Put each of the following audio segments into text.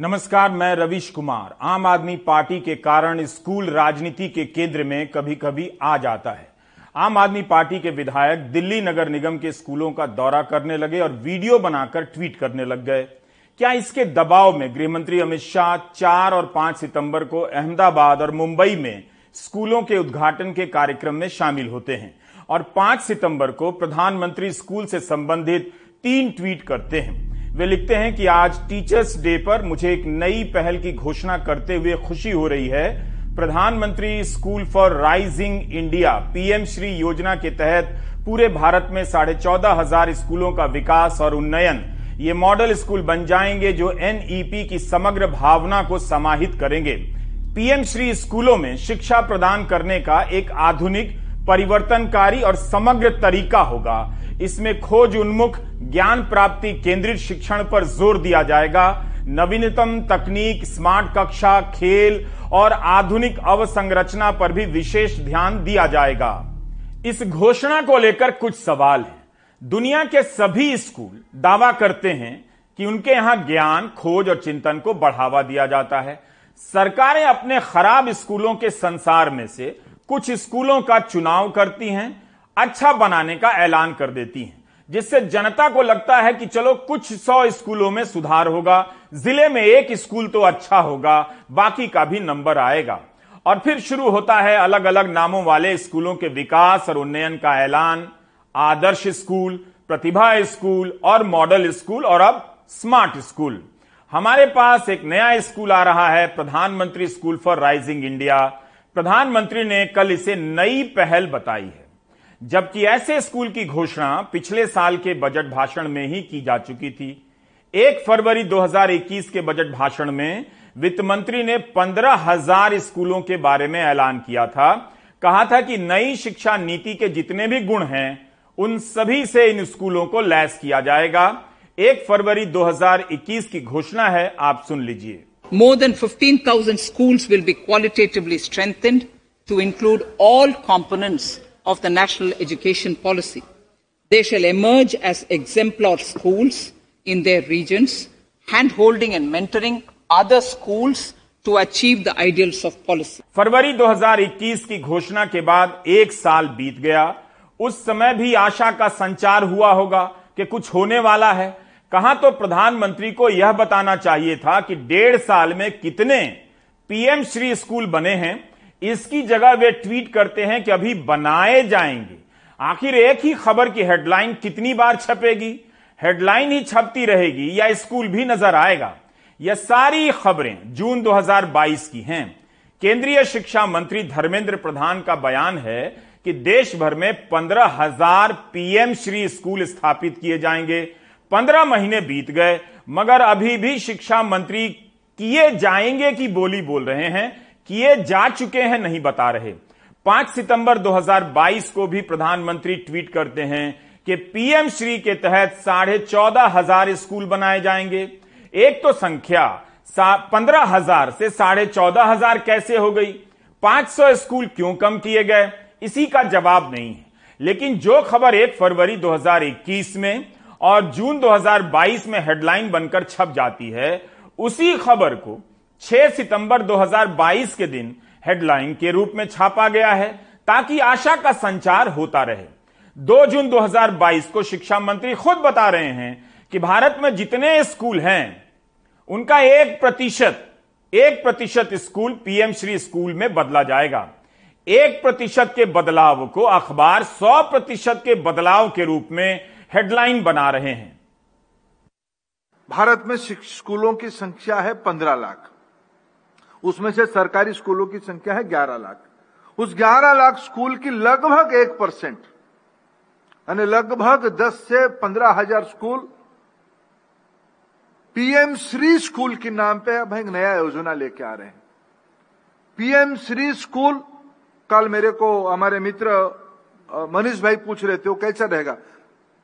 नमस्कार, मैं रविश कुमार। आम आदमी पार्टी के कारण स्कूल राजनीति के केंद्र में कभी कभी आ जाता है। आम आदमी पार्टी के विधायक दिल्ली नगर निगम के स्कूलों का दौरा करने लगे और वीडियो बनाकर ट्वीट करने लग गए। क्या इसके दबाव में गृहमंत्री अमित शाह चार और पाँच सितंबर को अहमदाबाद और मुंबई में स्कूलों के उद्घाटन के कार्यक्रम में शामिल होते हैं और पाँच सितंबर को प्रधानमंत्री स्कूल से संबंधित तीन ट्वीट करते हैं। वे लिखते हैं कि आज टीचर्स डे पर मुझे एक नई पहल की घोषणा करते हुए खुशी हो रही है। प्रधानमंत्री school for rising India, PM Shri योजना के तहत पूरे भारत में साढ़े चौदह हज़ार स्कूलों का विकास और उन्नयन। ये मॉडल स्कूल बन जाएँगे जो एनईपी की समग्र भावना को समाहित करेंगे। पीएम श्री स्कूलों में शिक्षा प्रदान करने का एक आधुनिक परिवर्तनकारी और समग्र तरीका होगा। इसमें खोज उन्मुख, ज्ञान प्राप्ति केंद्रित शिक्षण पर ज़ोर दिया जाएगा। नवीनतम तकनीक, स्मार्ट कक्षा, खेल और आधुनिक अवसंरचना पर भी विशेष ध्यान दिया जाएगा। इस घोषणा को लेकर कुछ सवाल है। दुनिया के सभी स्कूल दावा करते हैं कि उनके यहाँ ज्ञान, खोज और चिंतन को बढ़ावा दिया जाता है। सरकारें अपने खराब स्कूलों के संसार में से कुछ स्कूलों का चुनाव करती हैं अच्छा बनाने का ऐलान कर देती हैं। जिससे जनता को लगता है कि चलो कुछ सौ स्कूलों में सुधार होगा, ज़िले में एक स्कूल तो अच्छा होगा, बाकी का भी नंबर आएगा। और फिर शुरू होता है अलग अलग नामों वाले स्कूलों के विकास और उन्नयन का ऐलान। आदर्श स्कूल, प्रतिभा स्कूल और मॉडल स्कूल और अब स्मार्ट स्कूल। हमारे पास एक नया स्कूल आ रहा है, प्रधानमंत्री स्कूल फॉर राइजिंग इंडिया। प्रधानमंत्री ने कल इसे नई पहल बताई है। जबकि ऐसे स्कूल की घोषणा पिछले साल के बजट भाषण में ही की जा चुकी थी। एक फरवरी 2021 के बजट भाषण में वित्त मंत्री ने पंद्रह हज़ार स्कूलों के बारे में ऐलान किया था। कहा था कि नई शिक्षा नीति के जितने भी गुण हैं, उन सभी से इन स्कूलों को लैस किया जाएगा। एक फरवरी 2021 की घोषणा है, आप सुन लीजिए। More than fifteen thousand schools will be qualitatively strengthened to include all components of the national education policy. They shall emerge as exemplar schools in their regions, hand-holding and mentoring other schools to achieve the ideals of policy. फरवरी 2021 की घोषणा के बाद एक साल बीत गया उस समय भी आशा का संचार हुआ होगा कि कुछ होने वाला है कहा तो प्रधानमंत्री को यह बताना चाहिए था कि डेढ़ साल में कितने पीएम श्री स्कूल बने हैं। इसकी जगह वे ट्वीट करते हैं कि अभी बनाए जाएँगे। आखिर एक ही खबर की हेडलाइन कितनी बार छपेगी? हेडलाइन ही छपती रहेगी या स्कूल भी नज़र आएगा? यह सारी खबरें जून 2022 की हैं। केंद्रीय शिक्षा मंत्री धर्मेंद्र प्रधान का बयान है कि देश भर में पंद्रह हज़ार पीएम श्री स्कूल स्थापित किए जाएँगे। पंद्रह महीने बीत गए, मगर अभी भी शिक्षा मंत्री किए जाएँगे की बोली बोल रहे हैं, किए जा चुके हैं नहीं बता रहे। पाँच सितंबर 2022 को भी प्रधानमंत्री ट्वीट करते हैं कि पीएम श्री के तहत साढ़े चौदह हज़ार स्कूल बनाए जाएँगे। एक तो संख्या पंद्रह हज़ार से साढ़े चौदह हज़ार कैसे हो गई? पाँच सौ स्कूल क्यों कम किए गए? इसी का जवाब नहीं है। लेकिन जो खबर एक फरवरी 2021 में और जून 2022 में हेडलाइन बनकर छप जाती है, उसी खबर को 6 सितंबर 2022 के दिन हेडलाइन के रूप में छापा गया है ताकि आशा का संचार होता रहे। 2 जून 2022 को शिक्षा मंत्री खुद बता रहे हैं कि भारत में जितने स्कूल हैं, उनका एक प्रतिशत एक प्रतिशत स्कूल पीएम श्री स्कूल में बदला जाएगा। एक प्रतिशत के बदलाव को अखबार सौ प्रतिशत के बदलाव के रूप में हेडलाइन बना रहे हैं। भारत में स्कूलों की संख्या है पंद्रह लाख। उसमें से सरकारी स्कूलों की संख्या है 11 लाख। उस 11 लाख स्कूल की लगभग एक परसेंट, यानी लगभग 10 से पंद्रह हज़ार स्कूल, पीएम श्री स्कूल के नाम पे अब एक नया योजना लेके आ रहे हैं। पीएम श्री स्कूल, कल मेरे को हमारे मित्र मनीष भाई पूछ रहे थे, वो कैसा रहेगा?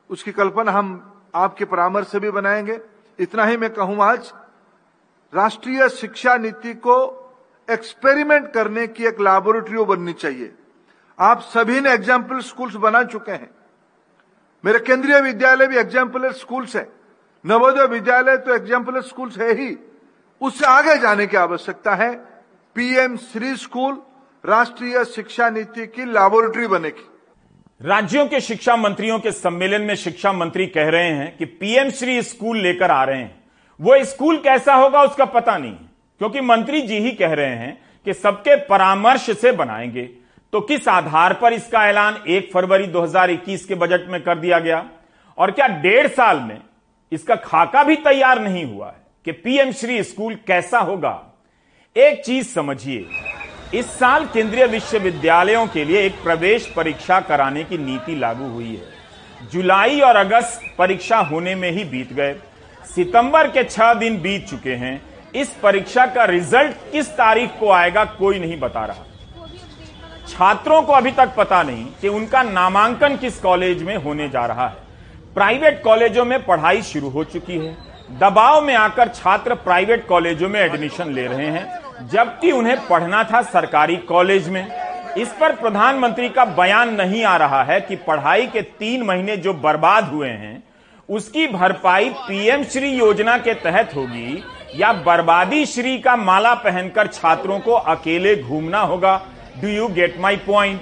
उसकी कल्पना हम आपके परामर्श से भी बनाएँगे। इतना ही मैं कहूँ आज, राष्ट्रीय शिक्षा नीति को एक्सपेरिमेंट करने की एक लैबोरेटरी बननी चाहिए। आप सभी ने एग्ज़ाम्पल स्कूल्स बना चुके हैं। मेरे केंद्रीय विद्यालय भी एग्ज़ाम्पल स्कूल्स है। नवोदय विद्यालय तो एग्ज़ाम्पल स्कूल्स है ही। उससे आगे जाने की आवश्यकता है। पीएम श्री स्कूल राष्ट्रीय शिक्षा नीति की लैबोरेटरी बनेगी। राज्यों के शिक्षा मंत्रियों के सम्मेलन में शिक्षा मंत्री कह रहे हैं कि पीएम श्री स्कूल लेकर आ रहे हैं। वो स्कूल कैसा होगा उसका पता नहीं, क्योंकि मंत्री जी ही कह रहे हैं कि सबके परामर्श से बनाएँगे। तो किस आधार पर इसका ऐलान एक फरवरी 2021 के बजट में कर दिया गया? और क्या डेढ़ साल में इसका खाका भी तैयार नहीं हुआ है कि पीएम श्री स्कूल कैसा होगा? एक चीज़ समझिए इस साल केंद्रीय विश्वविद्यालयों के लिए एक प्रवेश परीक्षा कराने की नीति लागू हुई है। जुलाई और अगस्त परीक्षा होने में ही बीत गए। सितंबर के छह दिन बीत चुके हैं। इस परीक्षा का रिज़ल्ट किस तारीख को आएगा कोई नहीं बता रहा। छात्रों को अभी तक पता नहीं कि उनका नामांकन किस कॉलेज में होने जा रहा है। प्राइवेट कॉलेजों में पढ़ाई शुरू हो चुकी है। दबाव में आकर छात्र प्राइवेट कॉलेजों में एडमिशन ले रहे हैं। जबकि उन्हें पढ़ना था सरकारी कॉलेज में। इस पर प्रधानमंत्री का बयान नहीं आ रहा है कि पढ़ाई के तीन महीने जो बर्बाद हुए हैं, उसकी भरपाई पीएम श्री योजना के तहत होगी या बर्बादी श्री का माला पहनकर छात्रों को अकेले घूमना होगा। Do you get my point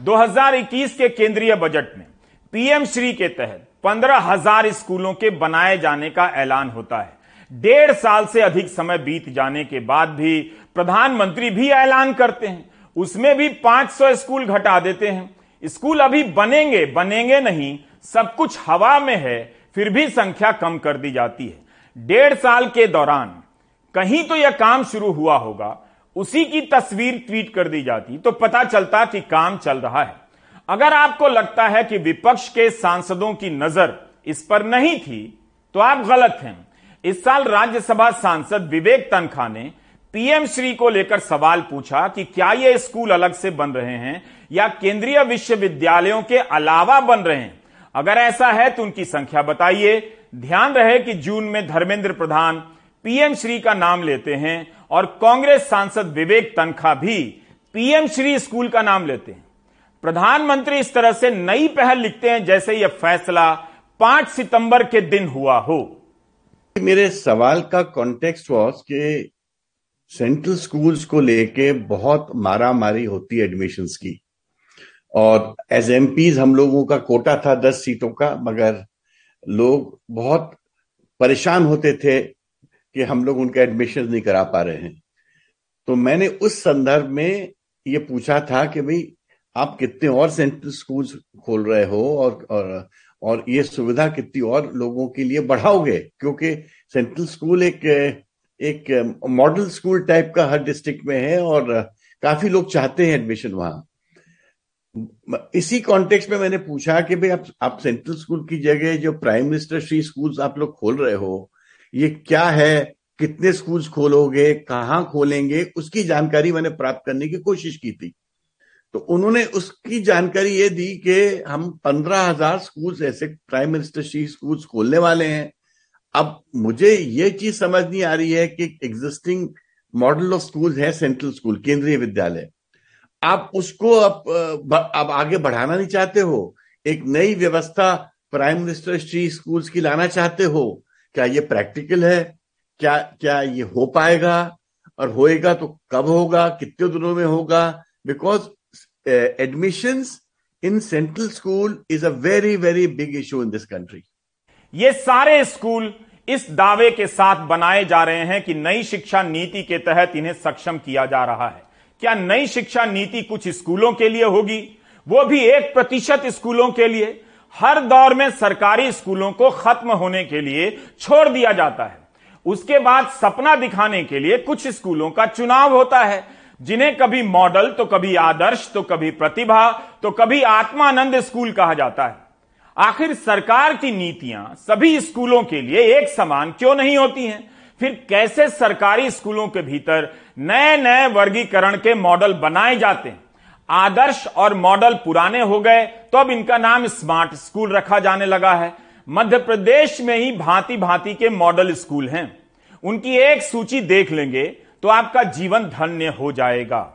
2021 के केंद्रीय बजट में पीएम श्री के तहत पंद्रह हज़ार स्कूलों के बनाए जाने का ऐलान होता है। डेढ़ साल से अधिक समय बीत जाने के बाद भी प्रधानमंत्री भी ऐलान करते हैं। उसमें भी 500 स्कूल घटा देते हैं। स्कूल अभी बनेंगे बनेंगे नहीं, सब कुछ हवा में है, फिर भी संख्या कम कर दी जाती है। डेढ़ साल के दौरान कहीं तो यह काम शुरू हुआ होगा, उसी की तस्वीर ट्वीट कर दी जाती। तो पता चलता कि काम चल रहा है। अगर आपको लगता है कि विपक्ष के सांसदों की नज़र इस पर नहीं थी तो आप गलत हैं। इस साल राज्यसभा सांसद विवेक तनखा ने पीएम श्री को लेकर सवाल पूछा कि क्या ये स्कूल अलग से बन रहे हैं या केंद्रीय विश्वविद्यालयों के अलावा बन रहे हैं? अगर ऐसा है तो उनकी संख्या बताइए। ध्यान रहे कि जून में धर्मेंद्र प्रधान पीएम श्री का नाम लेते हैं और कांग्रेस सांसद विवेक तनखा भी पीएम श्री स्कूल का नाम लेते हैं। प्रधानमंत्री इस तरह से नई पहल लिखते हैं जैसे यह फैसला 5 सितंबर के दिन हुआ हो। मेरे सवाल का कॉन्टेक्स्ट वॉज़ कि सेंट्रल स्कूल्स को लेके बहुत मारा मारी होती एडमिशन्स की। और एज एम हम लोगों का कोटा था दस सीटों का, मगर लोग बहुत परेशान होते थे कि हम लोग उनका एडमिशन नहीं करा पा रहे हैं। तो मैंने उस संदर्भ में ये पूछा था कि भाई, आप कितने और सेंट्रल स्कूल्स खोल रहे हो और और और ये सुविधा कितनी और लोगों के लिए बढ़ाओगे? क्योंकि सेंट्रल स्कूल एक एक मॉडल स्कूल टाइप का हर डिस्ट्रिक्ट में है और काफ़ी लोग चाहते हैं एडमिशन वहाँ। इसी कॉन्टेक्स्ट में मैंने पूछा कि भाई आप आप सेंट्रल स्कूल की जगह जो प्राइम मिनिस्टर श्री स्कूल्स आप लोग खोल रहे हो, ये क्या है? कितने स्कूल्स खोलोगे? कहाँ खोलेंगे? उसकी जानकारी मैंने प्राप्त करने की कोशिश की थी। तो उन्होंने उसकी जानकारी ये दी कि हम पंद्रह हज़ार स्कूल ऐसे प्राइम मिनिस्टर शी स्कूल खोलने वाले हैं। अब मुझे ये चीज़ समझ नहीं आ रही है कि एग्जिस्टिंग मॉडल ऑफ़ स्कूल है सेंट्रल स्कूल केंद्रीय विद्यालय। आप उसको अब अब आगे बढ़ाना नहीं चाहते हो। एक नई व्यवस्था प्राइम मिनिस्टर श्री स्कूल्स की लाना चाहते हो। क्या ये प्रैक्टिकल है? क्या क्या ये हो पाएगा? और होएगा तो कब होगा? कितने दिनों में होगा? Because admissions in central school is a very very big issue in this country. ये सारे स्कूल इस दावे के साथ बनाए जा रहे हैं कि नई शिक्षा नीति के तहत इन्हें सक्षम किया जा रहा है। क्या नई शिक्षा नीति कुछ स्कूलों के लिए होगी? वो भी एक प्रतिशत स्कूलों के लिए। हर दौर में सरकारी स्कूलों को खत्म होने के लिए छोड़ दिया जाता है। उसके बाद सपना दिखाने के लिए कुछ स्कूलों का चुनाव होता है। जिन्हें कभी मॉडल तो कभी आदर्श तो कभी प्रतिभा तो कभी आत्मानंद स्कूल कहा जाता है। आखिर सरकार की नीतियाँ सभी स्कूलों के लिए एक समान क्यों नहीं होती हैं? फिर कैसे सरकारी स्कूलों के भीतर नए नए वर्गीकरण के मॉडल बनाए जाते हैं? आदर्श और मॉडल पुराने हो गए तो अब इनका नाम स्मार्ट स्कूल रखा जाने लगा है। मध्य प्रदेश में ही भांति भांति के मॉडल स्कूल हैं। उनकी एक सूची देख लेंगे तो आपका जीवन धन्य हो जाएगा।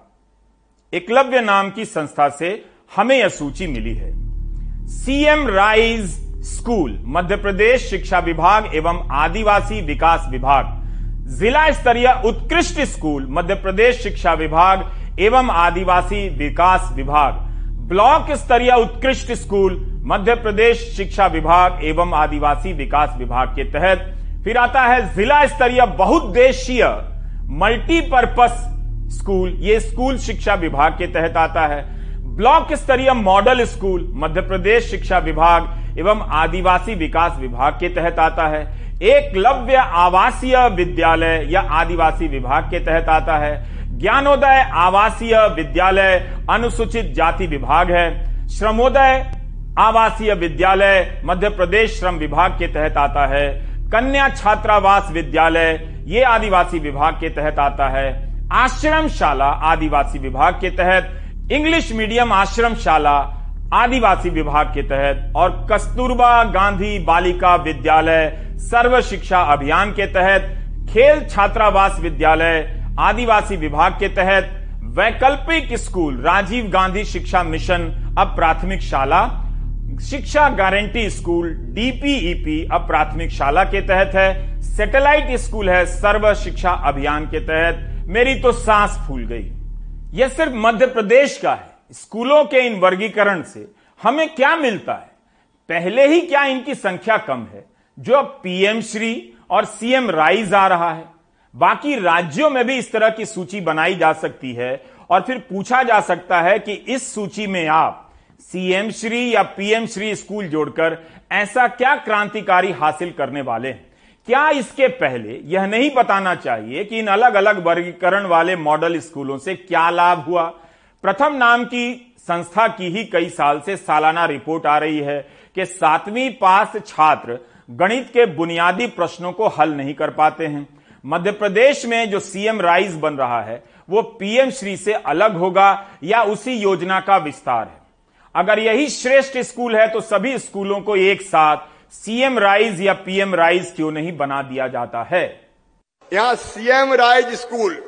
एकलव्य नाम की संस्था से हमें यह सूची मिली है। CM rise school Madhya Pradesh शिक्षा विभाग एवं आदिवासी विकास विभाग, जिला स्तरीय उत्कृष्ट स्कूल, मध्य प्रदेश शिक्षा विभाग एवं आदिवासी विकास विभाग, ब्लॉक स्तरीय उत्कृष्ट स्कूल, मध्य प्रदेश शिक्षा विभाग एवं आदिवासी विकास विभाग के तहत फिर आता है जिला स्तरीय बहुद्देशीय मल्टीपर्पस स्कूल ये स्कूल शिक्षा विभाग के तहत आता है। ब्लॉक स्तरीय मॉडल स्कूल मध्य प्रदेश शिक्षा विभाग एवं आदिवासी विकास विभाग के तहत आता है। एकलव्य आवासीय विद्यालय या आदिवासी विभाग के तहत आता है। ज्ञानोदय आवासीय विद्यालय अनुसूचित जाति विभाग है। श्रमोदय आवासीय विद्यालय मध्य प्रदेश श्रम विभाग के तहत आता है। कन्या छात्रावास विद्यालय, ये आदिवासी विभाग के तहत आता है। आश्रम शाला आदिवासी विभाग के तहत, इंग्लिश मीडियम आश्रम शाला आदिवासी विभाग के तहत, और कस्तूरबा गांधी बालिका विद्यालय सर्व शिक्षा अभियान के तहत, खेल छात्रावास विद्यालय आदिवासी विभाग के तहत, वैकल्पिक स्कूल राजीव गांधी शिक्षा मिशन, अब प्राथमिक शाला शिक्षा गारंटी स्कूल डीपीईपी अब प्राथमिक शाला के तहत है। सैटेलाइट स्कूल है, सर्व शिक्षा अभियान के तहत। मेरी तो सांस फूल गई। यह सिर्फ़ मध्य प्रदेश का है। स्कूलों के इन वर्गीकरण से हमें क्या मिलता है? पहले ही क्या इनकी संख्या कम है? जो अब पीएम श्री और सीएम राइज आ रहा है। बाकी राज्यों में भी इस तरह की सूची बनाई जा सकती है और फिर पूछा जा सकता है कि इस सूची में आप सीएम श्री या पीएम श्री स्कूल जोड़कर ऐसा क्या क्रांतिकारी हासिल करने वाले हैं? क्या इसके पहले यह नहीं बताना चाहिए कि इन अलग अलग वर्गीकरण वाले मॉडल स्कूलों से क्या लाभ हुआ? प्रथम नाम की संस्था की ही कई साल से सालाना रिपोर्ट आ रही है कि सातवीं पास छात्र गणित के बुनियादी प्रश्नों को हल नहीं कर पाते हैं। मध्य प्रदेश में जो सीएम राइज बन रहा है, वो पीएम श्री से अलग होगा या उसी योजना का विस्तार है? अगर यही श्रेष्ठ स्कूल है तो सभी स्कूलों को एक साथ सीएम राइज या पीएम राइज क्यों नहीं बना दिया जाता है? यहाँ सीएम राइज स्कूल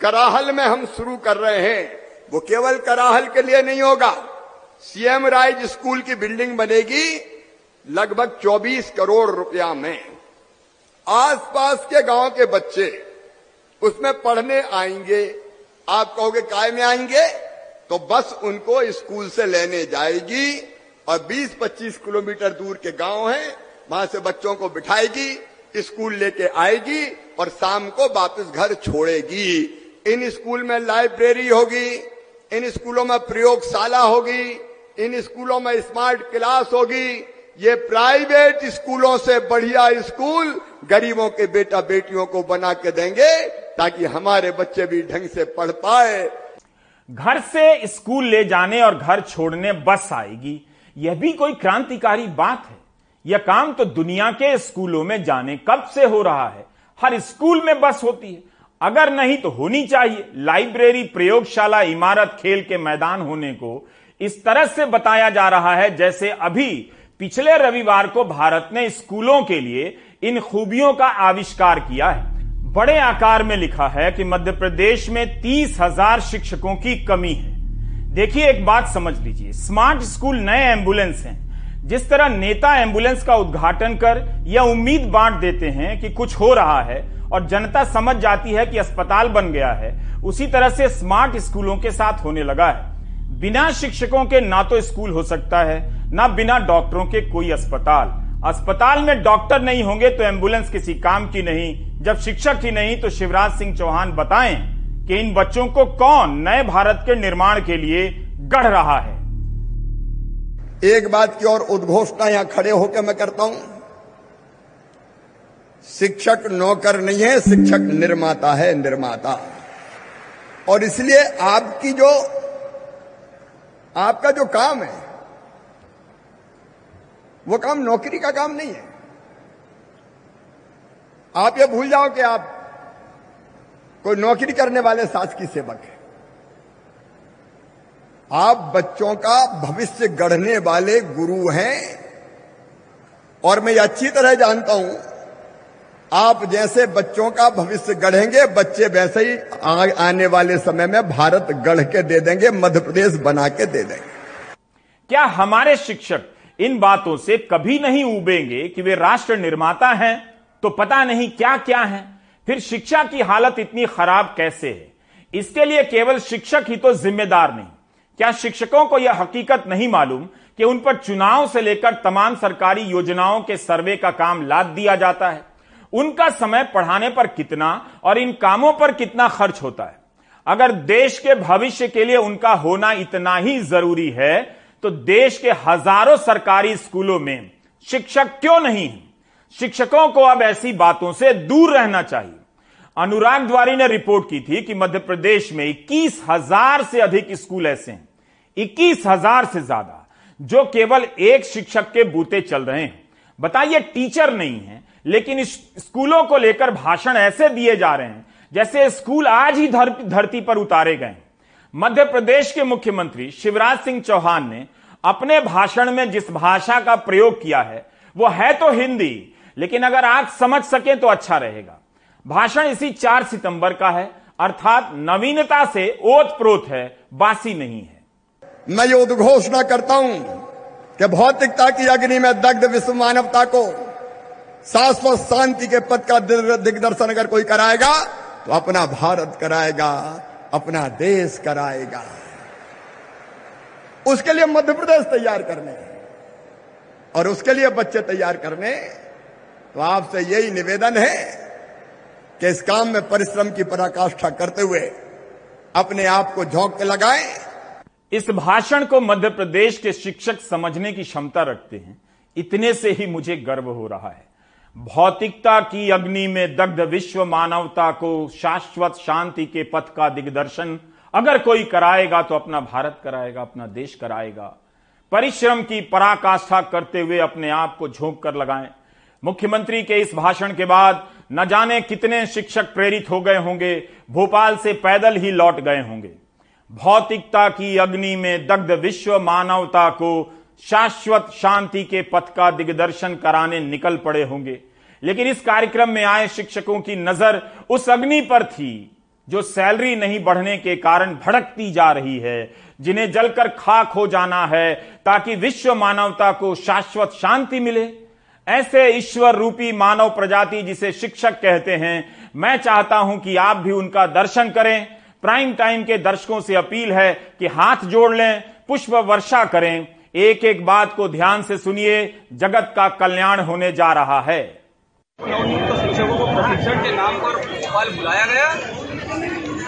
कराहल में हम शुरू कर रहे हैं। वो केवल कराहल के लिए नहीं होगा। सीएम राइज स्कूल की बिल्डिंग बनेगी लगभग 24 करोड़ रुपया में। आसपास के गाँव के बच्चे उसमें पढ़ने आएँगे। आप कहोगे, काय में आएँगे? तो बस उनको स्कूल से लेने जाएगी और 20-25 किलोमीटर दूर के गाँव हैं, वहाँ से बच्चों को बिठाएगी, स्कूल लेके आएगी और शाम को वापस घर छोड़ेगी। इन स्कूल में लाइब्रेरी होगी, इन स्कूलों में प्रयोगशाला होगी, इन स्कूलों में स्मार्ट क्लास होगी। ये प्राइवेट स्कूलों से बढ़िया स्कूल गरीबों के बेटा बेटियों को बना के देंगे ताकि हमारे बच्चे भी ढंग से पढ़ पाए। घर से स्कूल ले जाने और घर छोड़ने बस आएगी। यह भी कोई क्रांतिकारी बात है। यह काम तो दुनिया के स्कूलों में जाने कब से हो रहा है। हर स्कूल में बस होती है। अगर नहीं तो होनी चाहिए। लाइब्रेरी, प्रयोगशाला, इमारत, खेल के मैदान होने को इस तरह से बताया जा रहा है जैसे अभी पिछले रविवार को भारत ने स्कूलों के लिए इन खूबियों का आविष्कार किया है। बड़े आकार में लिखा है कि मध्य प्रदेश में तीस हज़ार शिक्षकों की कमी है। देखिए, एक बात समझ लीजिए। स्मार्ट स्कूल नए एंबुलेंस हैं। जिस तरह नेता एंबुलेंस का उद्घाटन कर यह उम्मीद बांट देते हैं कि कुछ हो रहा है और जनता समझ जाती है कि अस्पताल बन गया है, उसी तरह से स्मार्ट स्कूलों के साथ होने लगा है। बिना शिक्षकों के ना तो स्कूल हो सकता है, ना बिना डॉक्टरों के कोई अस्पताल। अस्पताल में डॉक्टर नहीं होंगे तो एंबुलेंस किसी काम की नहीं। जब शिक्षक ही नहीं तो शिवराज सिंह चौहान बताएँ कि इन बच्चों को कौन नए भारत के निर्माण के लिए गढ़ रहा है। एक बात की और उद्घोषणा यहाँ खड़े होकर मैं करता हूँ। शिक्षक नौकर नहीं है, शिक्षक निर्माता है, निर्माता। और इसलिए आपकी जो, आपका जो काम है वो काम नौकरी का काम नहीं है। आप ये भूल जाओ कि आप कोई नौकरी करने वाले सास की सेवक है। आप बच्चों का भविष्य गढ़ने वाले गुरु हैं। और मैं अच्छी तरह जानता हूँ आप जैसे बच्चों का भविष्य गढ़ेंगे बच्चे वैसे ही आ, आने वाले समय में भारत गढ़ के दे देंगे मध्य प्रदेश बना के दे देंगे। क्या हमारे शिक्षक इन बातों से कभी नहीं उबेंगे कि वे राष्ट्र निर्माता हैं तो पता नहीं क्या क्या है। फिर शिक्षा की हालत इतनी खराब कैसे है? इसके लिए केवल शिक्षक ही तो जिम्मेदार नहीं। क्या शिक्षकों को यह हकीकत नहीं मालूम कि उन पर चुनाव से लेकर तमाम सरकारी योजनाओं के सर्वे का काम लाद दिया जाता है? उनका समय पढ़ाने पर कितना और इन कामों पर कितना खर्च होता है? अगर देश के भविष्य के लिए उनका होना इतना ही ज़रूरी है तो देश के हज़ारों सरकारी स्कूलों में शिक्षक क्यों नहीं है? शिक्षकों को अब ऐसी बातों से दूर रहना चाहिए। अनुराग द्वारी ने रिपोर्ट की थी कि मध्य प्रदेश में इक्कीस हज़ार से अधिक स्कूल ऐसे हैं। इक्कीस हज़ार से ज़्यादा, जो केवल एक शिक्षक के बूते चल रहे हैं। बताइए, टीचर नहीं है, लेकिन स्कूलों को लेकर भाषण ऐसे दिए जा रहे हैं, जैसे स्कूल आज ही धरती पर उतारे गए मध्य प्रदेश के मुख्यमंत्री शिवराज सिंह चौहान ने अपने भाषण में जिस भाषा का प्रयोग किया है, वो है तो हिंदी, लेकिन अगर आप समझ सके तो अच्छा रहेगा। भाषण इसी चार सितंबर का है, अर्थात नवीनता से ओत प्रोत है, बासी नहीं है। मैं ये उद्घोषणा करता हूँ कि भौतिकता की अग्नि में दग्ध विश्व मानवता को शाश्वत शांति के पद का दिग्दर्शन अगर कोई कराएगा तो अपना भारत कराएगा। अपना देश कराएगा। उसके लिए मध्य प्रदेश तैयार करने। और उसके लिए बच्चे तैयार करने। तो आपसे यही निवेदन है कि इस काम में परिश्रम की पराकाष्ठा करते हुए अपने आप को झोंक के लगाएँ। इस भाषण को मध्य प्रदेश के शिक्षक समझने की क्षमता रखते हैं। इतने से ही मुझे गर्व हो रहा है। भौतिकता की अग्नि में दग्ध विश्व मानवता को शाश्वत शांति के पथ का दिग्दर्शन अगर कोई कराएगा तो अपना भारत कराएगा, अपना देश कराएगा। परिश्रम की पराकाष्ठा करते हुए अपने आप को झोंक कर लगाएँ। मुख्यमंत्री के इस भाषण के बाद न जाने कितने शिक्षक प्रेरित हो गए होंगे, भोपाल से पैदल ही लौट गए होंगे। भौतिकता की अग्नि में दग्ध विश्व मानवता को शाश्वत शांति के पथ का दिग्दर्शन कराने निकल पड़े होंगे। लेकिन इस कार्यक्रम में आए शिक्षकों की नज़र उस अग्नि पर थी, जो सैलरी नहीं बढ़ने के कारण भड़कती जा रही है, जिन्हें जलकर खाक हो जाना है ताकि विश्व मानवता को शाश्वत शांति मिले। ऐसे ईश्वर रूपी मानव प्रजाति जिसे शिक्षक कहते हैं, मैं चाहता हूँ कि आप भी उनका दर्शन करें। प्राइम टाइम के दर्शकों से अपील है कि हाथ जोड़ लें, पुष्प वर्षा करें। एक एक बात को ध्यान से सुनिए, जगत का कल्याण होने जा रहा है। शिक्षकों को प्रशिक्षण के नाम पर भोपाल बुलाया गया।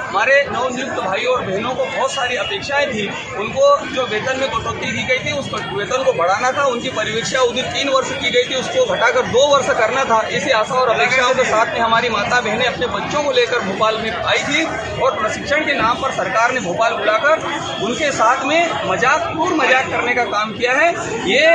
हमारे नवनियुक्त भाई और बहनों को बहुत सारी अपेक्षाएँ थी। उनको जो वेतन में कटौती की गई थी, उस वेतन को बढ़ाना था। उनकी परिवीक्षा उधर तीन वर्ष की गई थी, उसको घटाकर दो वर्ष करना था। इसी आशा और अपेक्षाओं के साथ में हमारी माता बहनें अपने बच्चों को लेकर भोपाल में आई थी और प्रशिक्षण के नाम पर सरकार ने भोपाल बुलाकर उनके साथ में मज़ाक पूर्ण मज़ाक करने का काम किया है। ये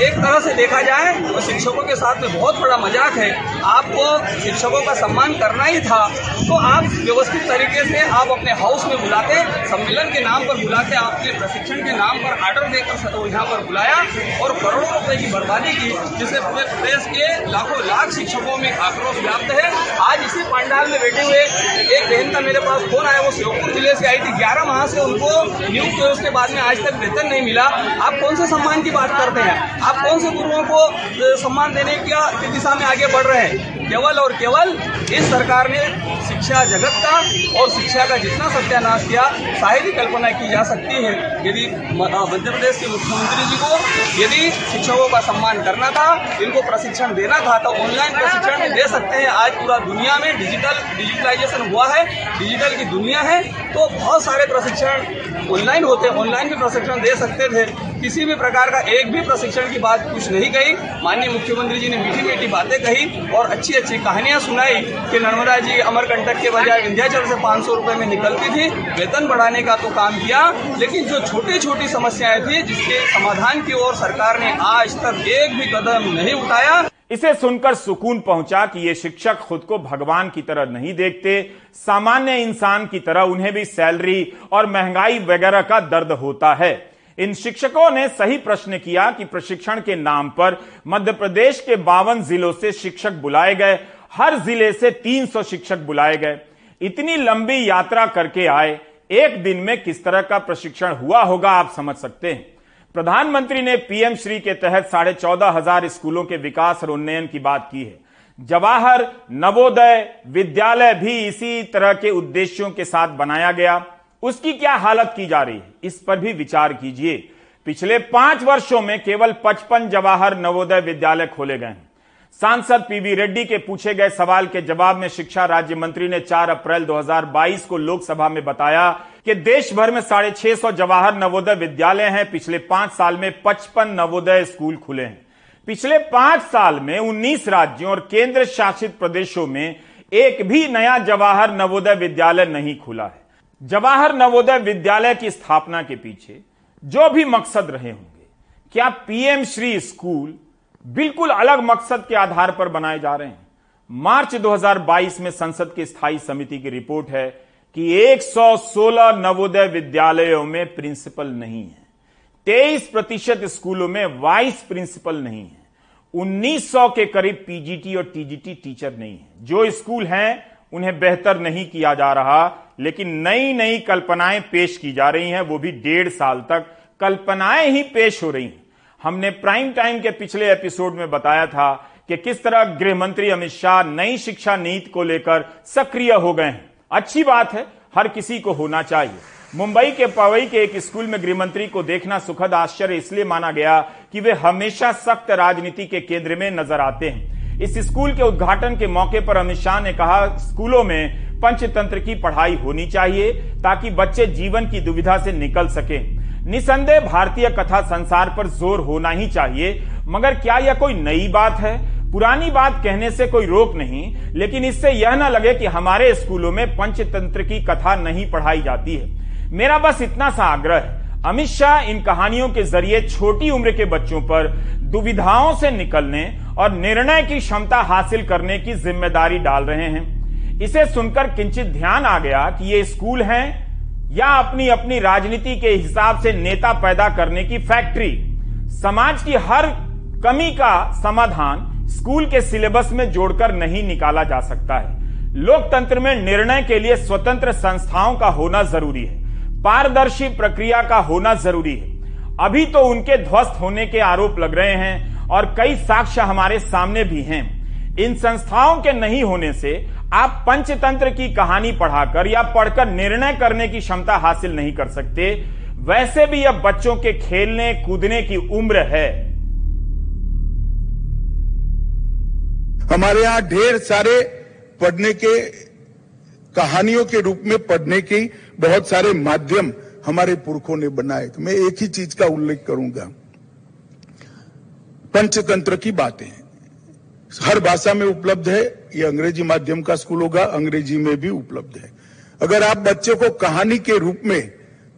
एक तरह से देखा जाए तो शिक्षकों के साथ में बहुत बड़ा मज़ाक है। आपको शिक्षकों का सम्मान करना ही था तो आप व्यवस्थित तरीके से आप अपने हाउस में बुलाते, सम्मेलन के नाम पर बुलाते, आपके प्रशिक्षण के नाम पर आर्डर देकर यहाँ पर बुलाया और करोड़ों रुपए की बर्बादी की, जिससे पूरे प्रदेश के लाखों लाख शिक्षकों में आक्रोश व्याप्त है। आज इसी पंडाल में बैठे हुए एक बहन का मेरे पास फ़ोन आया, वो श्योपुर ज़िले से आई थी। ग्यारह माह से उनको नियुक्त हुए, उसके बाद में आज तक वेतन नहीं मिला। आप कौन से सम्मान की बात करते हैं? आप कौन से गुरुओं को सम्मान देने की दिशा में आगे बढ़ रहे हैं? केवल और केवल इस सरकार ने शिक्षा जगत का और शिक्षा का जितना सत्यानाश किया, शायद ही कल्पना की जा सकती है। यदि मध्य प्रदेश के मुख्यमंत्री जी को यदि शिक्षकों का सम्मान करना था, इनको प्रशिक्षण देना था तो ऑनलाइन प्रशिक्षण दे सकते हैं। आज पूरा दुनिया में डिजिटल, डिजिटलाइजेशन हुआ है, डिजिटल की दुनिया है तो बहुत सारे प्रशिक्षण ऑनलाइन होते, ऑनलाइन भी प्रशिक्षण दे सकते थे। किसी भी प्रकार का एक भी प्रशिक्षण की बात कुछ नहीं कही। माननीय मुख्यमंत्री जी ने मीठी मीठी बातें कही और अच्छी अच्छी कहानियाँ सुनाई कि नर्मदा जी अमरकंटक के बजाय विंध्याचल से पाँच सौ में निकलती थी, वेतन बढ़ाने का तो काम किया, लेकिन जो छोटी छोटी समस्याएँ थी, जिसके समाधान की ओर सरकार ने आज तक एक भी कदम नहीं उठाया। इसे सुनकर सुकून पहुँचा कि ये शिक्षक खुद को भगवान की तरह नहीं देखते। सामान्य इंसान की तरह उन्हें भी सैलरी और महँगाई वगैरह का दर्द होता है। इन शिक्षकों ने सही प्रश्न किया कि प्रशिक्षण के नाम पर मध्य प्रदेश के बावन जिलों से शिक्षक बुलाए गए। हर ज़िले से 300 शिक्षक बुलाए गए। इतनी लंबी यात्रा करके आए। एक दिन में किस तरह का प्रशिक्षण हुआ होगा आप समझ सकते हैं। प्रधानमंत्री ने पीएम श्री के तहत साढ़े चौदह हज़ार स्कूलों के विकास और उन्नयन की बात की है। जवाहर नवोदय विद्यालय भी इसी तरह के उद्देश्यों के साथ बनाया गया। उसकी क्या हालत की जा रही है? इस पर भी विचार कीजिए। पिछले पाँच वर्षों में केवल 55 जवाहर नवोदय विद्यालय खोले गए हैं। सांसद पीवी रेड्डी के पूछे गए सवाल के जवाब में शिक्षा राज्य मंत्री ने 4 अप्रैल 2022 को लोकसभा में बताया कि देश भर में साढ़े छह सौ जवाहर नवोदय विद्यालय हैं। पिछले पाँच साल में 55 नवोदय स्कूल खुले हैं। पिछले पाँच साल में 19 राज्यों और केंद्र शासित प्रदेशों में एक भी नया जवाहर नवोदय विद्यालय नहीं खुला है। जवाहर नवोदय विद्यालय की स्थापना के पीछे जो भी मकसद रहे होंगे, क्या पीएम श्री स्कूल बिल्कुल अलग मकसद के आधार पर बनाए जा रहे हैं? मार्च 2022 में संसद की स्थायी समिति की रिपोर्ट है कि 116 नवोदय विद्यालयों में प्रिंसिपल नहीं है। 23 प्रतिशत स्कूलों में वाइस प्रिंसिपल नहीं है। 1900 के करीब पीजीटी और टीजीटी टीचर नहीं है। जो स्कूल हैं उन्हें बेहतर नहीं किया जा रहा, लेकिन नई नई कल्पनाएँ पेश की जा रही हैं, वो भी डेढ़ साल तक। कल्पनाएँ ही पेश हो रही हैं। हमने प्राइम टाइम के पिछले एपिसोड में बताया था कि किस तरह गृह मंत्री अमित शाह नई शिक्षा नीति को लेकर सक्रिय हो गए हैं। अच्छी बात है, हर किसी को होना चाहिए। मुंबई के पवई के एक स्कूल में गृहमंत्री को देखना सुखद आश्चर्य इसलिए माना गया कि वे हमेशा सख्त राजनीति के केंद्र में नज़र आते हैं। इस स्कूल के उद्घाटन के मौके पर अमित शाह ने कहा, स्कूलों में पंचतंत्र की पढ़ाई होनी चाहिए ताकि बच्चे जीवन की दुविधा से निकल सके। निसंदेह भारतीय कथा संसार पर ज़ोर होना ही चाहिए। मगर क्या यह कोई नई बात है? पुरानी बात कहने से कोई रोक नहीं, लेकिन इससे यह ना लगे कि हमारे स्कूलों में पंचतंत्र की कथा नहीं पढ़ाई जाती है। मेरा बस इतना सा आग्रह है। अमित शाह इन कहानियों के ज़रिए छोटी उम्र के बच्चों पर दुविधाओं से निकलने और निर्णय की क्षमता हासिल करने की ज़िम्मेदारी डाल रहे हैं। इसे सुनकर किंचित ध्यान आ गया कि ये स्कूल हैं या अपनी अपनी राजनीति के हिसाब से नेता पैदा करने की फैक्ट्री। समाज की हर कमी का समाधान स्कूल के सिलेबस में जोड़कर नहीं निकाला जा सकता है। लोकतंत्र में निर्णय के लिए स्वतंत्र संस्थाओं का होना ज़रूरी है। पारदर्शी प्रक्रिया का होना ज़रूरी है। अभी तो उनके ध्वस्त होने के आरोप लग रहे हैं और कई साक्ष्य हमारे सामने भी हैं। इन संस्थाओं के नहीं होने से आप पंचतंत्र की कहानी पढ़ाकर या पढ़कर निर्णय करने की क्षमता हासिल नहीं कर सकते। वैसे भी अब बच्चों के खेलने, कूदने की उम्र है। हमारे यहाँ ढेर सारे पढ़ने के कहानियों के रूप में पढ़ने के बहुत सारे माध्यम हमारे पुरखों ने बनाए। तो मैं एक ही चीज़ का उल्लेख करूँगा। पंचतंत्र की बातें हर भाषा में उपलब्ध है, ये अंग्रेज़ी माध्यम का स्कूल होगा, अंग्रेज़ी में भी उपलब्ध है। अगर आप बच्चे को कहानी के रूप में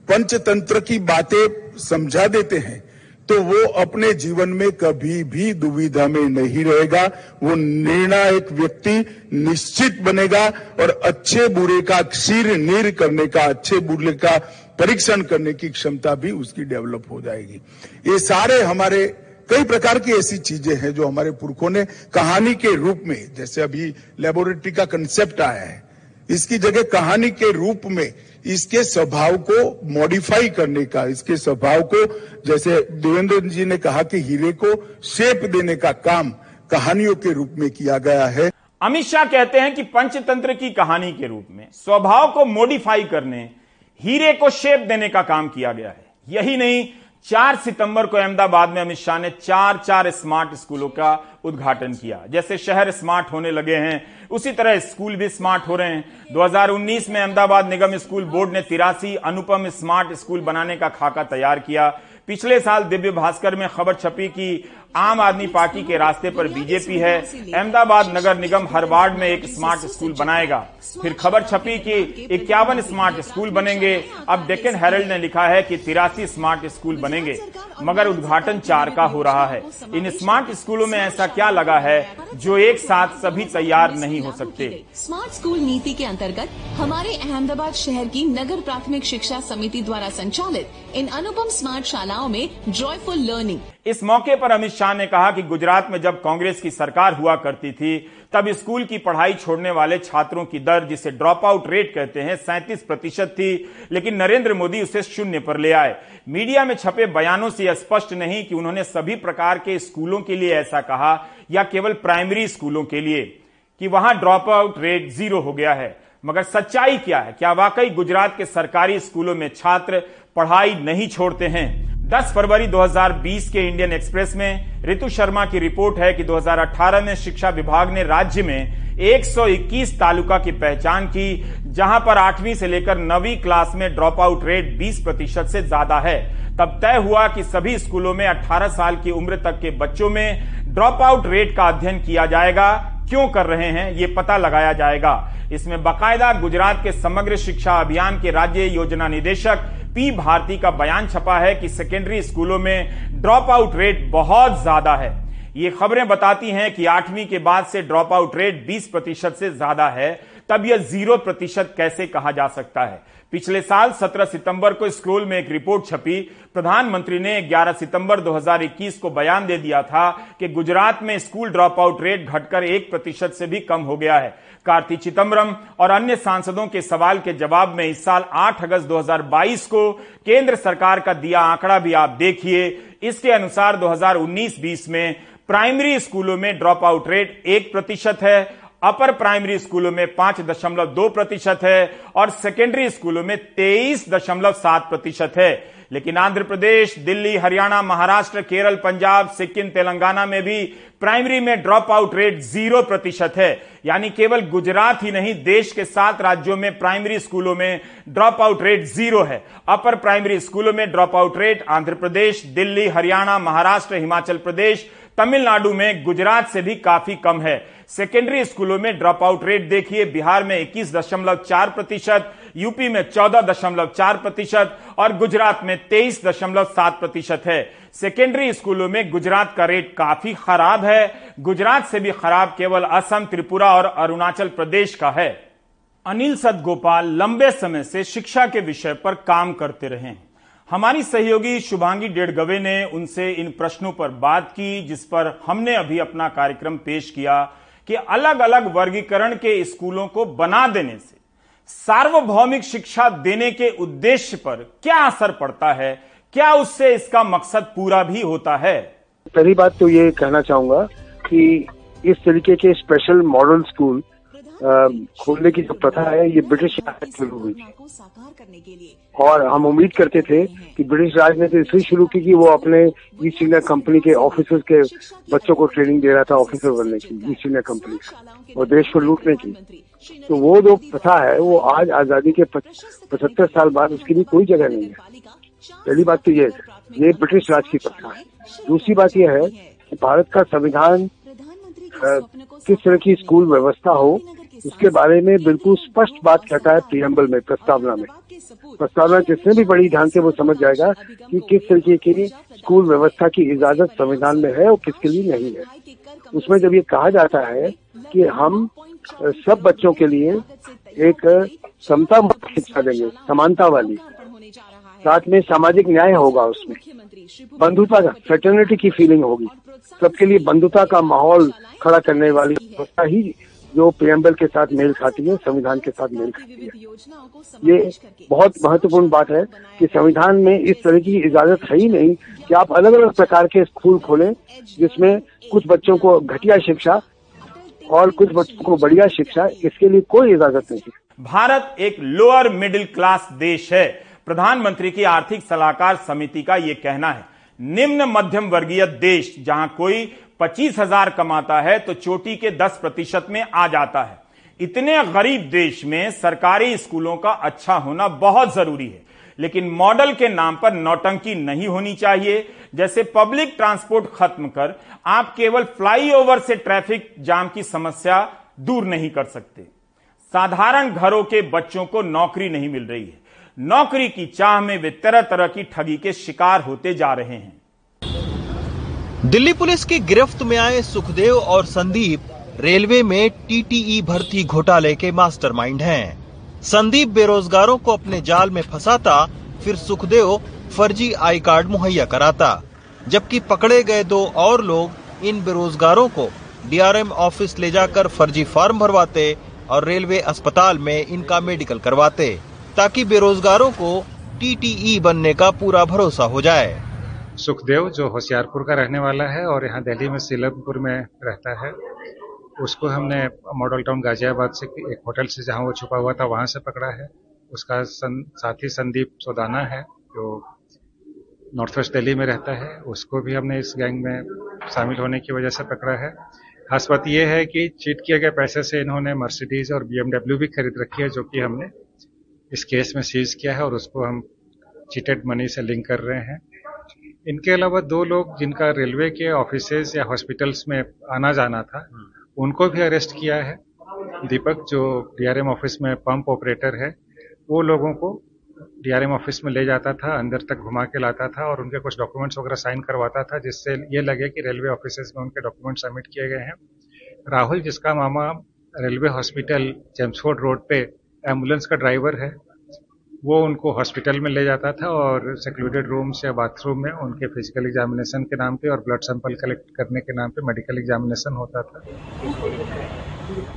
पंचतंत्र की बातें समझा देते हैं तो वो अपने जीवन में कभी भी दुविधा में नहीं रहेगा। वो निर्णायक व्यक्ति निश्चित बनेगा और अच्छे बुरे का क्षीर नीर करने का, अच्छे बुरे का परीक्षण करने की क्षमता भी उसकी डेवलप हो जाएगी। ये सारे हमारे, कई प्रकार की ऐसी चीज़ें हैं जो हमारे पुरखों ने कहानी के रूप में, जैसे अभी लेबोरेटरी का कंसेप्ट आया है। इसकी जगह कहानी के रूप में इसके स्वभाव को मॉडिफाई करने का, इसके स्वभाव को, जैसे देवेंद्र जी ने कहा कि हीरे को शेप देने का काम कहानियों के रूप में किया गया है। अमित शाह कहते हैं कि पंचतंत्र की कहानी के रूप में स्वभाव को मॉडिफाई करने, हीरे को शेप देने का काम किया गया है। यही नहीं चार सितंबर को अहमदाबाद में अमित शाह ने चार चार स्मार्ट स्कूलों का उद्घाटन किया। जैसे शहर स्मार्ट होने लगे हैं, उसी तरह स्कूल भी स्मार्ट हो रहे हैं। 2019 में अहमदाबाद निगम स्कूल बोर्ड ने तिरासी अनुपम स्मार्ट स्कूल बनाने का खाका तैयार किया। पिछले साल दिव्य भास्कर में खबर छपी कि आम आदमी पार्टी के रास्ते पर बीजेपी है। अहमदाबाद नगर निगम हर वार्ड में एक स्मार्ट स्कूल बनाएगा। फिर खबर छपी कि इक्यावन स्मार्ट स्कूल बनेंगे। अब डेक्कन हेरल्ड ने लिखा है कि तिरासी स्मार्ट स्कूल बनेंगे, मगर उद्घाटन चार का हो रहा है। इन स्मार्ट स्कूलों में ऐसा क्या लगा है जो एक साथ सभी तैयार नहीं हो सकते? स्मार्ट स्कूल नीति के अंतर्गत हमारे अहमदाबाद शहर की नगर प्राथमिक शिक्षा समिति द्वारा संचालित इन अनुपम स्मार्ट शालाओं में जॉयफुल लर्निंग इस मौके पर अमित शाह ने कहा कि गुजरात में जब कांग्रेस की सरकार हुआ करती थी, तब स्कूल की पढ़ाई छोड़ने वाले छात्रों की दर, जिसे ड्रॉप आउट रेट कहते हैं, सैंतीस प्रतिशत थी, लेकिन नरेंद्र मोदी उसे शून्य पर ले आए। मीडिया में छपे बयानों से यह स्पष्ट नहीं कि उन्होंने सभी प्रकार के स्कूलों के लिए ऐसा कहा, या केवल प्राइमरी स्कूलों के लिए, कि वहाँ ड्रॉप आउट रेट ज़ीरो हो गया है। मगर सच्चाई क्या है? क्या वाकई गुजरात के सरकारी स्कूलों में छात्र पढ़ाई नहीं छोड़ते हैं? 10 फरवरी 2020 के इंडियन एक्सप्रेस में ऋतु शर्मा की रिपोर्ट है कि 2018 में शिक्षा विभाग ने राज्य में 121 तालुका की पहचान की, जहाँ पर आठवीं से लेकर नवीं क्लास में ड्रॉप आउट रेट 20 प्रतिशत से ज़्यादा है। तब तय हुआ कि सभी स्कूलों में 18 साल की उम्र तक के बच्चों में ड्रॉप आउट रेट का अध्ययन किया जाएगा। क्यों कर रहे हैं, ये पता लगाया जाएगा। इसमें बाकायदा गुजरात के समग्र शिक्षा अभियान के राज्य योजना निदेशक पी भारती का बयान छपा है कि सेकेंडरी स्कूलों में ड्रॉप आउट रेट बहुत ज़्यादा है। ये खबरें बताती हैं कि आठवीं के बाद से ड्रॉप आउट रेट 20 प्रतिशत से ज़्यादा है, तब यह ज़ीरो प्रतिशत कैसे कहा जा सकता है? पिछले साल 17 सितंबर को स्क्रोल में एक रिपोर्ट छपी। प्रधानमंत्री ने 11 सितंबर 2021 को बयान दे दिया था कि गुजरात में स्कूल ड्रॉप आउट रेट घटकर एक प्रतिशत से भी कम हो गया है। कार्ति चिदम्बरम और अन्य सांसदों के सवाल के जवाब में इस साल 8 अगस्त 2022 को केंद्र सरकार का दिया आंकड़ा भी आप देखिए। इसके अनुसार 2019-20 में प्राइमरी स्कूलों में ड्रॉप आउट रेट एक प्रतिशत है अपर प्राइमरी स्कूलों में पाँच दशमलव दो प्रतिशत है और सेकेंडरी स्कूलों में तेईस दशमलव सात प्रतिशत है। लेकिन आंध्र प्रदेश, दिल्ली, हरियाणा, महाराष्ट्र, केरल, पंजाब, सिक्किम, तेलंगाना में भी प्राइमरी में ड्रॉप आउट रेट ज़ीरो प्रतिशत है। यानी केवल गुजरात ही नहीं, देश के सात राज्यों में प्राइमरी स्कूलों में ड्रॉप आउट रेट ज़ीरो है। अपर प्राइमरी स्कूलों में drop out rate Andhra Pradesh, Delhi, Haryana, Maharashtra, Himachal Pradesh, Tamil Nadu में गुजरात से भी काफ़ी कम है। सेकेंडरी स्कूलों में ड्रॉप आउट रेट देखिए, बिहार में इक्कीस दशमलव चार प्रतिशत यूपी में चौदह दशमलव चार प्रतिशत और गुजरात में तेईस दशमलव सात प्रतिशत है। सेकेंडरी स्कूलों में गुजरात का रेट काफ़ी खराब है। गुजरात से भी खराब केवल असम, त्रिपुरा और अरुणाचल प्रदेश का है। अनिल सदगोपाल लंबे समय से शिक्षा के विषय पर काम करते रहे हमारी सहयोगी शुभांगी डेढ़गवे ने उनसे इन प्रश्नों पर बात की, जिस पर हमने अभी अपना कार्यक्रम पेश किया। कि अलग अलग वर्गीकरण के स्कूलों को बना देने से, सार्वभौमिक शिक्षा देने के उद्देश्य पर क्या असर पड़ता है? क्या उससे इसका मकसद पूरा भी होता है? पहली बात तो ये कहना चाहूँगा कि इस तरीके के स्पेशल मॉडल स्कूल खोलने की जो प्रथा है, ये ब्रिटिश राज शुरू हुई थी। और हम उम्मीद करते थे कि ब्रिटिश राज ने तो इसलिए शुरू की कि वो अपने ईस्ट इंडिया कंपनी के ऑफिसर्स के बच्चों को ट्रेनिंग दे रहा था ऑफिसर बनने की ईस्ट इंडिया कंपनी और देश को लूटने की तो वो जो प्रथा है, वो आज आज़ादी के पचहत्तर साल बाद उसके लिए कोई जगह नहीं है। पहली बात तो ये ये ब्रिटिश राज की प्रथा है। दूसरी बात यह है कि भारत का संविधान किस तरह की स्कूल व्यवस्था हो उसके बारे में बिल्कुल स्पष्ट बात कहता है प्रियम्बल में, प्रस्तावना में। प्रस्तावना जिसने भी बड़ी ध्यान से वो समझ जाएगा कि किस तरीके की स्कूल व्यवस्था की इजाज़त संविधान में है और किसके लिए नहीं है। उसमें जब ये कहा जाता है कि हम सब बच्चों के लिए एक समता शिक्षा देंगे, समानता वाली। साथ में सामाजिक न्याय होगा उसमें। बंधुता का फ्रेटर्निटी की फीलिंग होगी। सबके लिए बंधुता का माहौल खड़ा करने वाली व्यवस्था ही जो प्रियम्बल के साथ मेल खाती है, संविधान के साथ मेल खाती है। ये बहुत महत्वपूर्ण बात है कि संविधान में इस तरह की इजाज़त है ही नहीं कि आप अलग अलग प्रकार के स्कूल खोलें, जिसमें कुछ बच्चों को घटिया शिक्षा और कुछ बच्चों को बढ़िया शिक्षा, इसके लिए कोई इजाज़त नहीं। भारत एक लोअर मिडिल क्लास देश है। प्रधानमंत्री की आर्थिक सलाहकार समिति का ये कहना है, निम्न मध्यम वर्गीय देश जहाँ कोई पच्चीस हज़ार कमाता है तो चोटी के दस प्रतिशत में आ जाता है। इतने गरीब देश में सरकारी स्कूलों का अच्छा होना बहुत ज़रूरी है। लेकिन मॉडल के नाम पर नौटंकी नहीं होनी चाहिए। जैसे पब्लिक ट्रांसपोर्ट खत्म कर आप केवल फ्लाईओवर से ट्रैफ़िक जाम की समस्या दूर नहीं कर सकते। साधारण घरों के बच्चों को नौकरी नहीं मिल रही है। नौकरी की चाह में वे तरह तरह की ठगी के शिकार होते जा रहे हैं। दिल्ली पुलिस की गिरफ्त में आए सुखदेव और संदीप रेलवे में टीटीई भर्ती घोटाले के मास्टरमाइंड हैं। संदीप बेरोजगारों को अपने जाल में फंसाता, फिर सुखदेव फर्जी आई कार्ड मुहैया कराता जबकि पकड़े गए दो और लोग इन बेरोजगारों को डीआरएम ऑफ़िस ले जाकर फर्जी फॉर्म भरवाते और रेलवे अस्पताल में इनका मेडिकल करवाते, ताकि बेरोजगारों को टीटीई बनने का पूरा भरोसा हो जाए सुखदेव जो होशियारपुर का रहने वाला है और यहाँ दिल्ली में सीलमपुर में रहता है उसको हमने मॉडल टाउन गाजियाबाद से एक होटल से जहाँ वो छुपा हुआ था वहाँ से पकड़ा है। उसका सं, साथी संदीप सोदाना है जो नॉर्थ वेस्ट दिल्ली में रहता है उसको भी हमने इस गैंग में शामिल होने की वजह से पकड़ा है। खास बात यह है कि चीट किए गए पैसे से इन्होंने मर्सिडीज और बीएमडब्ल्यू भी खरीद रखी है जो कि हमने इस केस में सीज किया है और उसको हम चीटेड मनी से लिंक कर रहे हैं। इनके अलावा दो लोग जिनका रेलवे के ऑफ़िस या हॉस्पिटल्स में आना जाना था, उनको भी अरेस्ट किया है। दीपक, जो डीआरएम ऑफ़िस में पंप ऑपरेटर है, वो लोगों को डीआरएम ऑफ़िस में ले जाता था, अंदर तक घुमा के लाता था और उनके कुछ डॉक्यूमेंट्स वगैरह साइन करवाता था, जिससे ये लगे कि रेलवे ऑफ़िस में उनके डॉक्यूमेंट सबमिट किए गए हैं। राहुल, जिसका मामा रेलवे हॉस्पिटल, जेम्सफोर्ड रोड पे एंबुलेंस का ड्राइवर है वो उनको हॉस्पिटल में ले जाता था और सेक्लूडेड रूम्स या बाथरूम में उनके फ़िज़िकल एग्जामिनेशन के नाम पे और ब्लड सैंपल कलेक्ट करने के नाम पे मेडिकल एग्जामिनेशन होता था।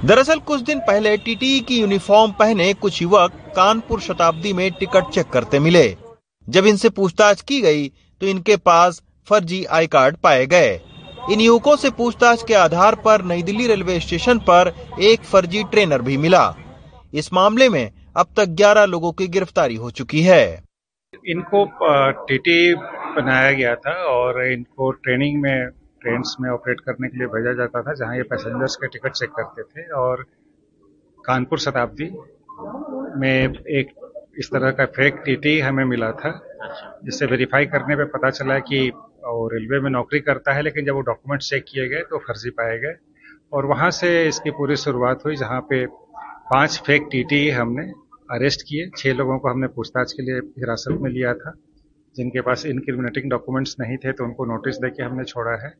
दरअसल कुछ दिन पहले टीटी की यूनिफॉर्म पहने कुछ युवक कानपुर शताब्दी में टिकट चेक करते मिले। जब इनसे पूछताछ की गई तो इनके पास फर्जी आई कार्ड पाए गए। इन युवकों से पूछताछ के आधार पर नई दिल्ली रेलवे स्टेशन पर एक फर्जी ट्रेनर भी मिला। इस मामले में अब तक 11 लोगों की गिरफ्तारी हो चुकी है। इनको टीटी बनाया गया था और इनको ट्रेनिंग में ट्रेन में ऑपरेट करने के लिए भेजा जाता था, जहाँ ये पैसेंजर्स के टिकट चेक करते थे और कानपुर शताब्दी में एक इस तरह का फेक टीटी हमें मिला था, जिससे वेरीफाई करने पे पता चला कि वो रेलवे में नौकरी करता है, लेकिन जब वो डॉक्यूमेंट चेक किए गए तो फर्जी पाए गए। और वहाँ से इसकी पूरी शुरुआत हुई, जहाँ पे पाँच फेक टीटी हमने अरेस्ट किए। छह लोगों को हमने पूछताछ के लिए हिरासत में लिया था। जिनके पास इनक्रिमिनेटिंग डॉक्यूमेंट्स नहीं थे तो उनको नोटिस देके हमने छोड़ा है।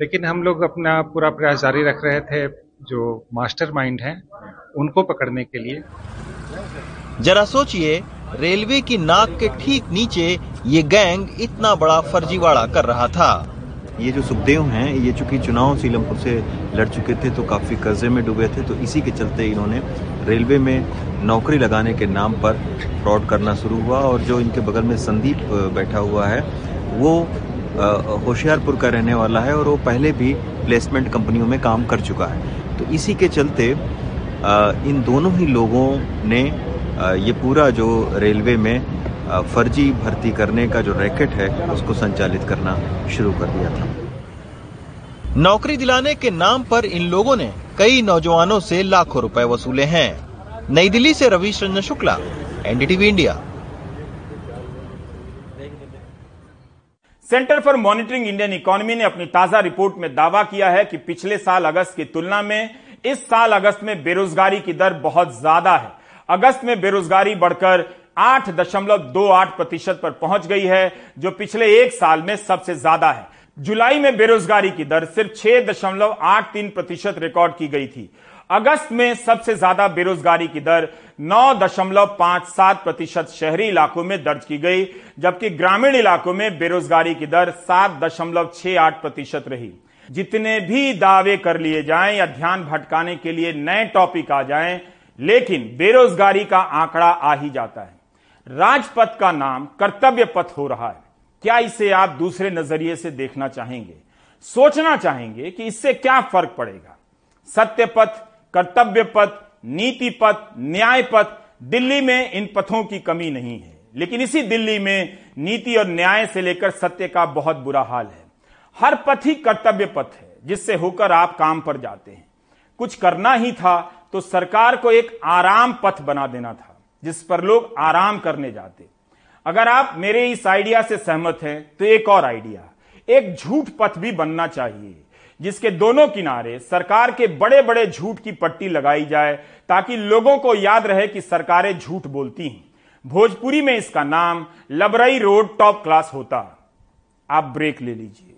लेकिन हम लोग अपना पूरा प्रयास जारी रख रहे थे, जो मास्टर माइंड हैं, उनको पकड़ने के लिए। जरा सोचिए, रेलवे की नाक के ठीक नीचे ये गैंग इतना बड़ा फर्जीवाड़ा कर रहा था। ये जो सुखदेव हैं, ये चूँकि चुनाव सीलमपुर से लड़ चुके थे तो काफ़ी कर्जे में डूबे थे तो इसी के चलते इन्होंने रेलवे में नौकरी लगाने के नाम पर फ्रॉड करना शुरू हुआ और जो इनके बगल में संदीप बैठा हुआ है, वो होशियारपुर का रहने वाला है और वो पहले भी प्लेसमेंट कंपनियों में काम कर चुका है। तो इसी के चलते इन दोनों ही लोगों ने ये पूरा जो रेलवे में फर्जी भर्ती करने का जो रैकेट है, उसको संचालित करना शुरू कर दिया था। नौकरी दिलाने के नाम पर इन लोगों ने कई नौजवानों से लाखों रुपए वसूले हैं। नई दिल्ली से Ravish Ranjan Shukla, NDTV India. Centre for monitoring Indian economy ने अपनी ताज़ा रिपोर्ट में दावा किया है कि पिछले साल अगस्त की तुलना में इस साल अगस्त में बेरोजगारी की दर बहुत ज़्यादा है। अगस्त में बेरोजगारी बढ़कर आठ दशमलव दो आठ प्रतिशत पर पहुँच गई है, जो पिछले एक साल में सबसे ज़्यादा है। जुलाई में बेरोजगारी की दर सिर्फ़ छह दशमलव आठ तीन प्रतिशत रिकॉर्ड की गई थी। अगस्त में सबसे ज़्यादा बेरोजगारी की दर नौ दशमलव पाँच सात प्रतिशत शहरी इलाकों में दर्ज की गई, जबकि ग्रामीण इलाकों में बेरोजगारी की दर सात दशमलव छह आठ प्रतिशत रही। जितने भी दावे कर लिए जाएँ या ध्यान भटकाने के लिए नए टॉपिक आ जाएँ, लेकिन बेरोजगारी का आंकड़ा आ ही जाता है। राजपथ का नाम कर्तव्य पथ हो रहा है। क्या इसे आप दूसरे नज़रिए से देखना चाहेंगे? सोचना चाहेंगे कि इससे क्या फ़र्क पड़ेगा? सत्य पथ, कर्तव्य पथ, नीति पथ, न्याय पथ, दिल्ली में इन पथों की कमी नहीं है। लेकिन इसी दिल्ली में नीति और न्याय से लेकर सत्य का बहुत बुरा हाल है। हर पथ ही कर्तव्य पथ है, जिससे होकर आप काम पर जाते हैं। कुछ करना ही था तो सरकार को एक आराम पथ बना देना था। जिस पर लोग आराम करने जाते। अगर आप मेरे इस आइडिया से सहमत हैं तो एक और आइडिया। एक झूठ पथ भी बनना चाहिए, जिसके दोनों किनारे सरकार के बड़े बड़े झूठ की पट्टी लगाई जाए, ताकि लोगों को याद रहे कि सरकारें झूठ बोलती हैं। भोजपुरी में इसका नाम लबरई रोड टॉप क्लास होता। आप ब्रेक ले लीजिए।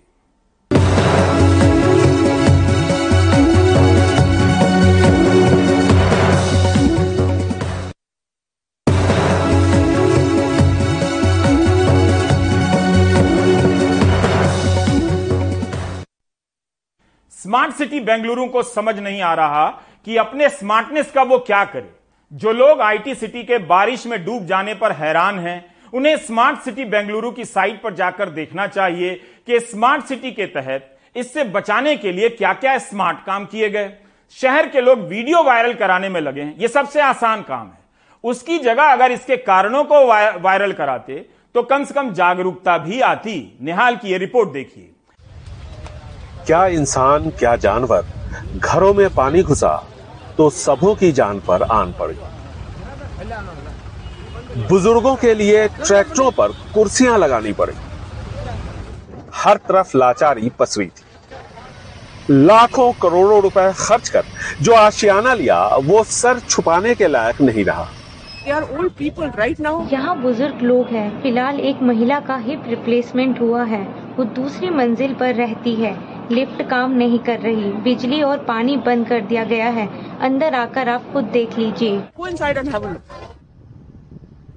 स्मार्ट सिटी बेंगलुरु को समझ नहीं आ रहा कि अपने स्मार्टनेस का वो क्या करे। जो लोग आईटी सिटी के बारिश में डूब जाने पर हैरान हैं, उन्हें स्मार्ट सिटी बेंगलुरु की साइट पर जाकर देखना चाहिए कि स्मार्ट सिटी के तहत इससे बचाने के लिए क्या क्या स्मार्ट काम किए गए। शहर के लोग वीडियो वायरल कराने में लगे हैं यह सबसे आसान काम है। उसकी जगह अगर इसके कारणों को वायरल कराते तो कम से कम जागरूकता भी आती। निहाल की यह रिपोर्ट देखिए। क्या इंसान, क्या जानवर घरों में पानी घुसा तो सबों की जान पर आन पड़ी। बुज़ुर्गों के लिए ट्रैक्टरों पर कुर्सियाँ लगानी पड़ी। हर तरफ़ लाचारी पसरी थी। लाखों करोड़ों रुपए खर्च कर जो आशियाना लिया, वो सर छुपाने के लायक नहीं रहा। यहाँ बुज़ुर्ग लोग हैं। फ़िलहाल एक महिला का हिप रिप्लेसमेंट हुआ है। वो दूसरी मंजिल पर रहती है। लिफ्ट काम नहीं कर रही। बिजली और पानी बंद कर दिया गया है। अंदर आकर आप खुद देख लीजिए।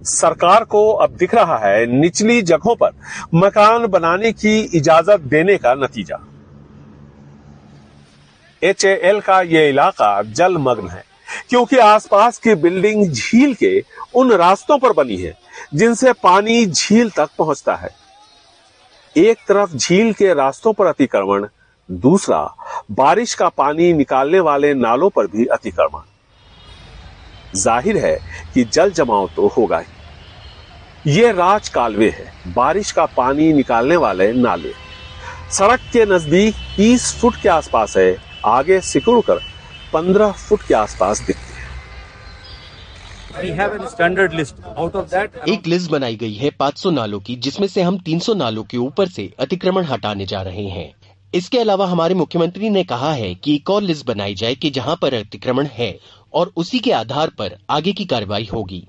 सरकार को अब दिख रहा है निचली जगहों पर मकान बनाने की इजाज़त देने का नतीजा। एच का ये इलाका जलमग्न है। क्योंकि आसपास की बिल्डिंग झील के उन रास्तों पर बनी है, जिनसे पानी झील तक पहुँचता है। एक तरफ़ झील के रास्तों पर अतिक्रमण, दूसरा बारिश का पानी निकालने वाले नालों पर भी अतिक्रमण। ज़ाहिर है कि जल जमाव तो होगा ही। ये राज कालवे है, बारिश का पानी निकालने वाले नाले। सड़क के नज़दीक 30 फुट के आसपास है, आगे सिकुड़ कर 15 फुट के आसपास दिखते हैं। एक लिस्ट बनाई गई है 500 नालों की जिसमें से हम 300 नालों के ऊपर से अतिक्रमण हटाने जा रहे हैं। इसके अलावा हमारे मुख्यमंत्री ने कहा है कि एक और लिस्ट बनाई जाए कि जहाँ पर अतिक्रमण है और उसी के आधार पर आगे की कार्रवाई होगी।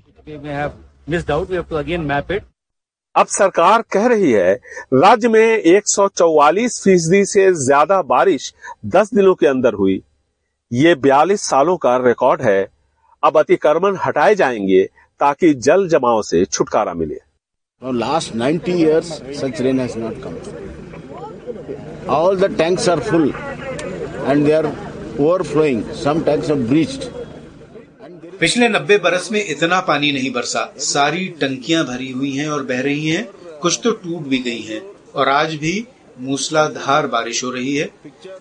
अब सरकार कह रही है राज्य में 144 फ़ीसदी से ज़्यादा बारिश 10 दिनों के अंदर हुई। ये 42 सालों का रिकॉर्ड है अब अतिक्रमण हटाए जाएँगे ताकि जल जमाव से छुटकारा मिले last 90 years such rain has not come. All the tanks are full and they are overflowing. Some tanks are breached. पिछले नब्बे बरस में इतना पानी नहीं बरसा सारी टंकियाँ भरी हुई हैं और बह रही हैं कुछ तो टूट भी गई हैं और आज भी मूसलाधार बारिश हो रही है।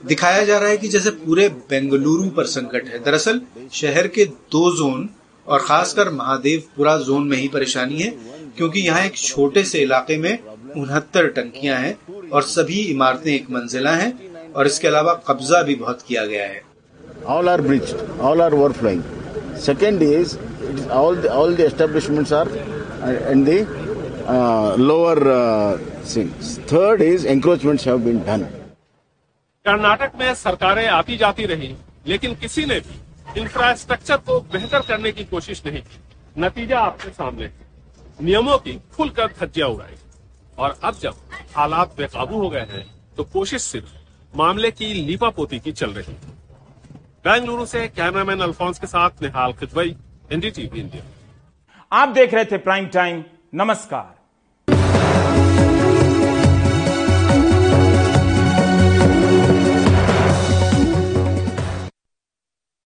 दिखाया जा रहा है कि जैसे पूरे बेंगलुरु पर संकट है। दरअसल शहर के दो जोन और खासकर महादेवपुरा जोन में ही परेशानी है क्योंकि यहाँ एक छोटे से इलाके में उनहत्तर टंकियाँ हैं और सभी इमारतें एक मंजिला हैं और इसके अलावा कब्जा भी बहुत किया गया है। All are bridge all are overflowing Second is, it is all the, all the establishments are in things. Third is encroachments have been done. Karnataka में सरकारें आती जाती रही लेकिन किसी ने भी इंफ्रास्ट्रक्चर को बेहतर करने की कोशिश नहीं की। नतीजा आपके सामने नियमों की खुलकर धज्जियाँ उड़ाई। और अब जब हालात बेकाबू हो गए हैं तो कोशिश सिर्फ़ मामले की लीपापोती की चल रही है। बेंगलुरु से कैमरामैन अल्फोंस के साथ निहाल खिदवई एनडीटीवी इंडिया। आप देख रहे थे प्राइम टाइम नमस्कार।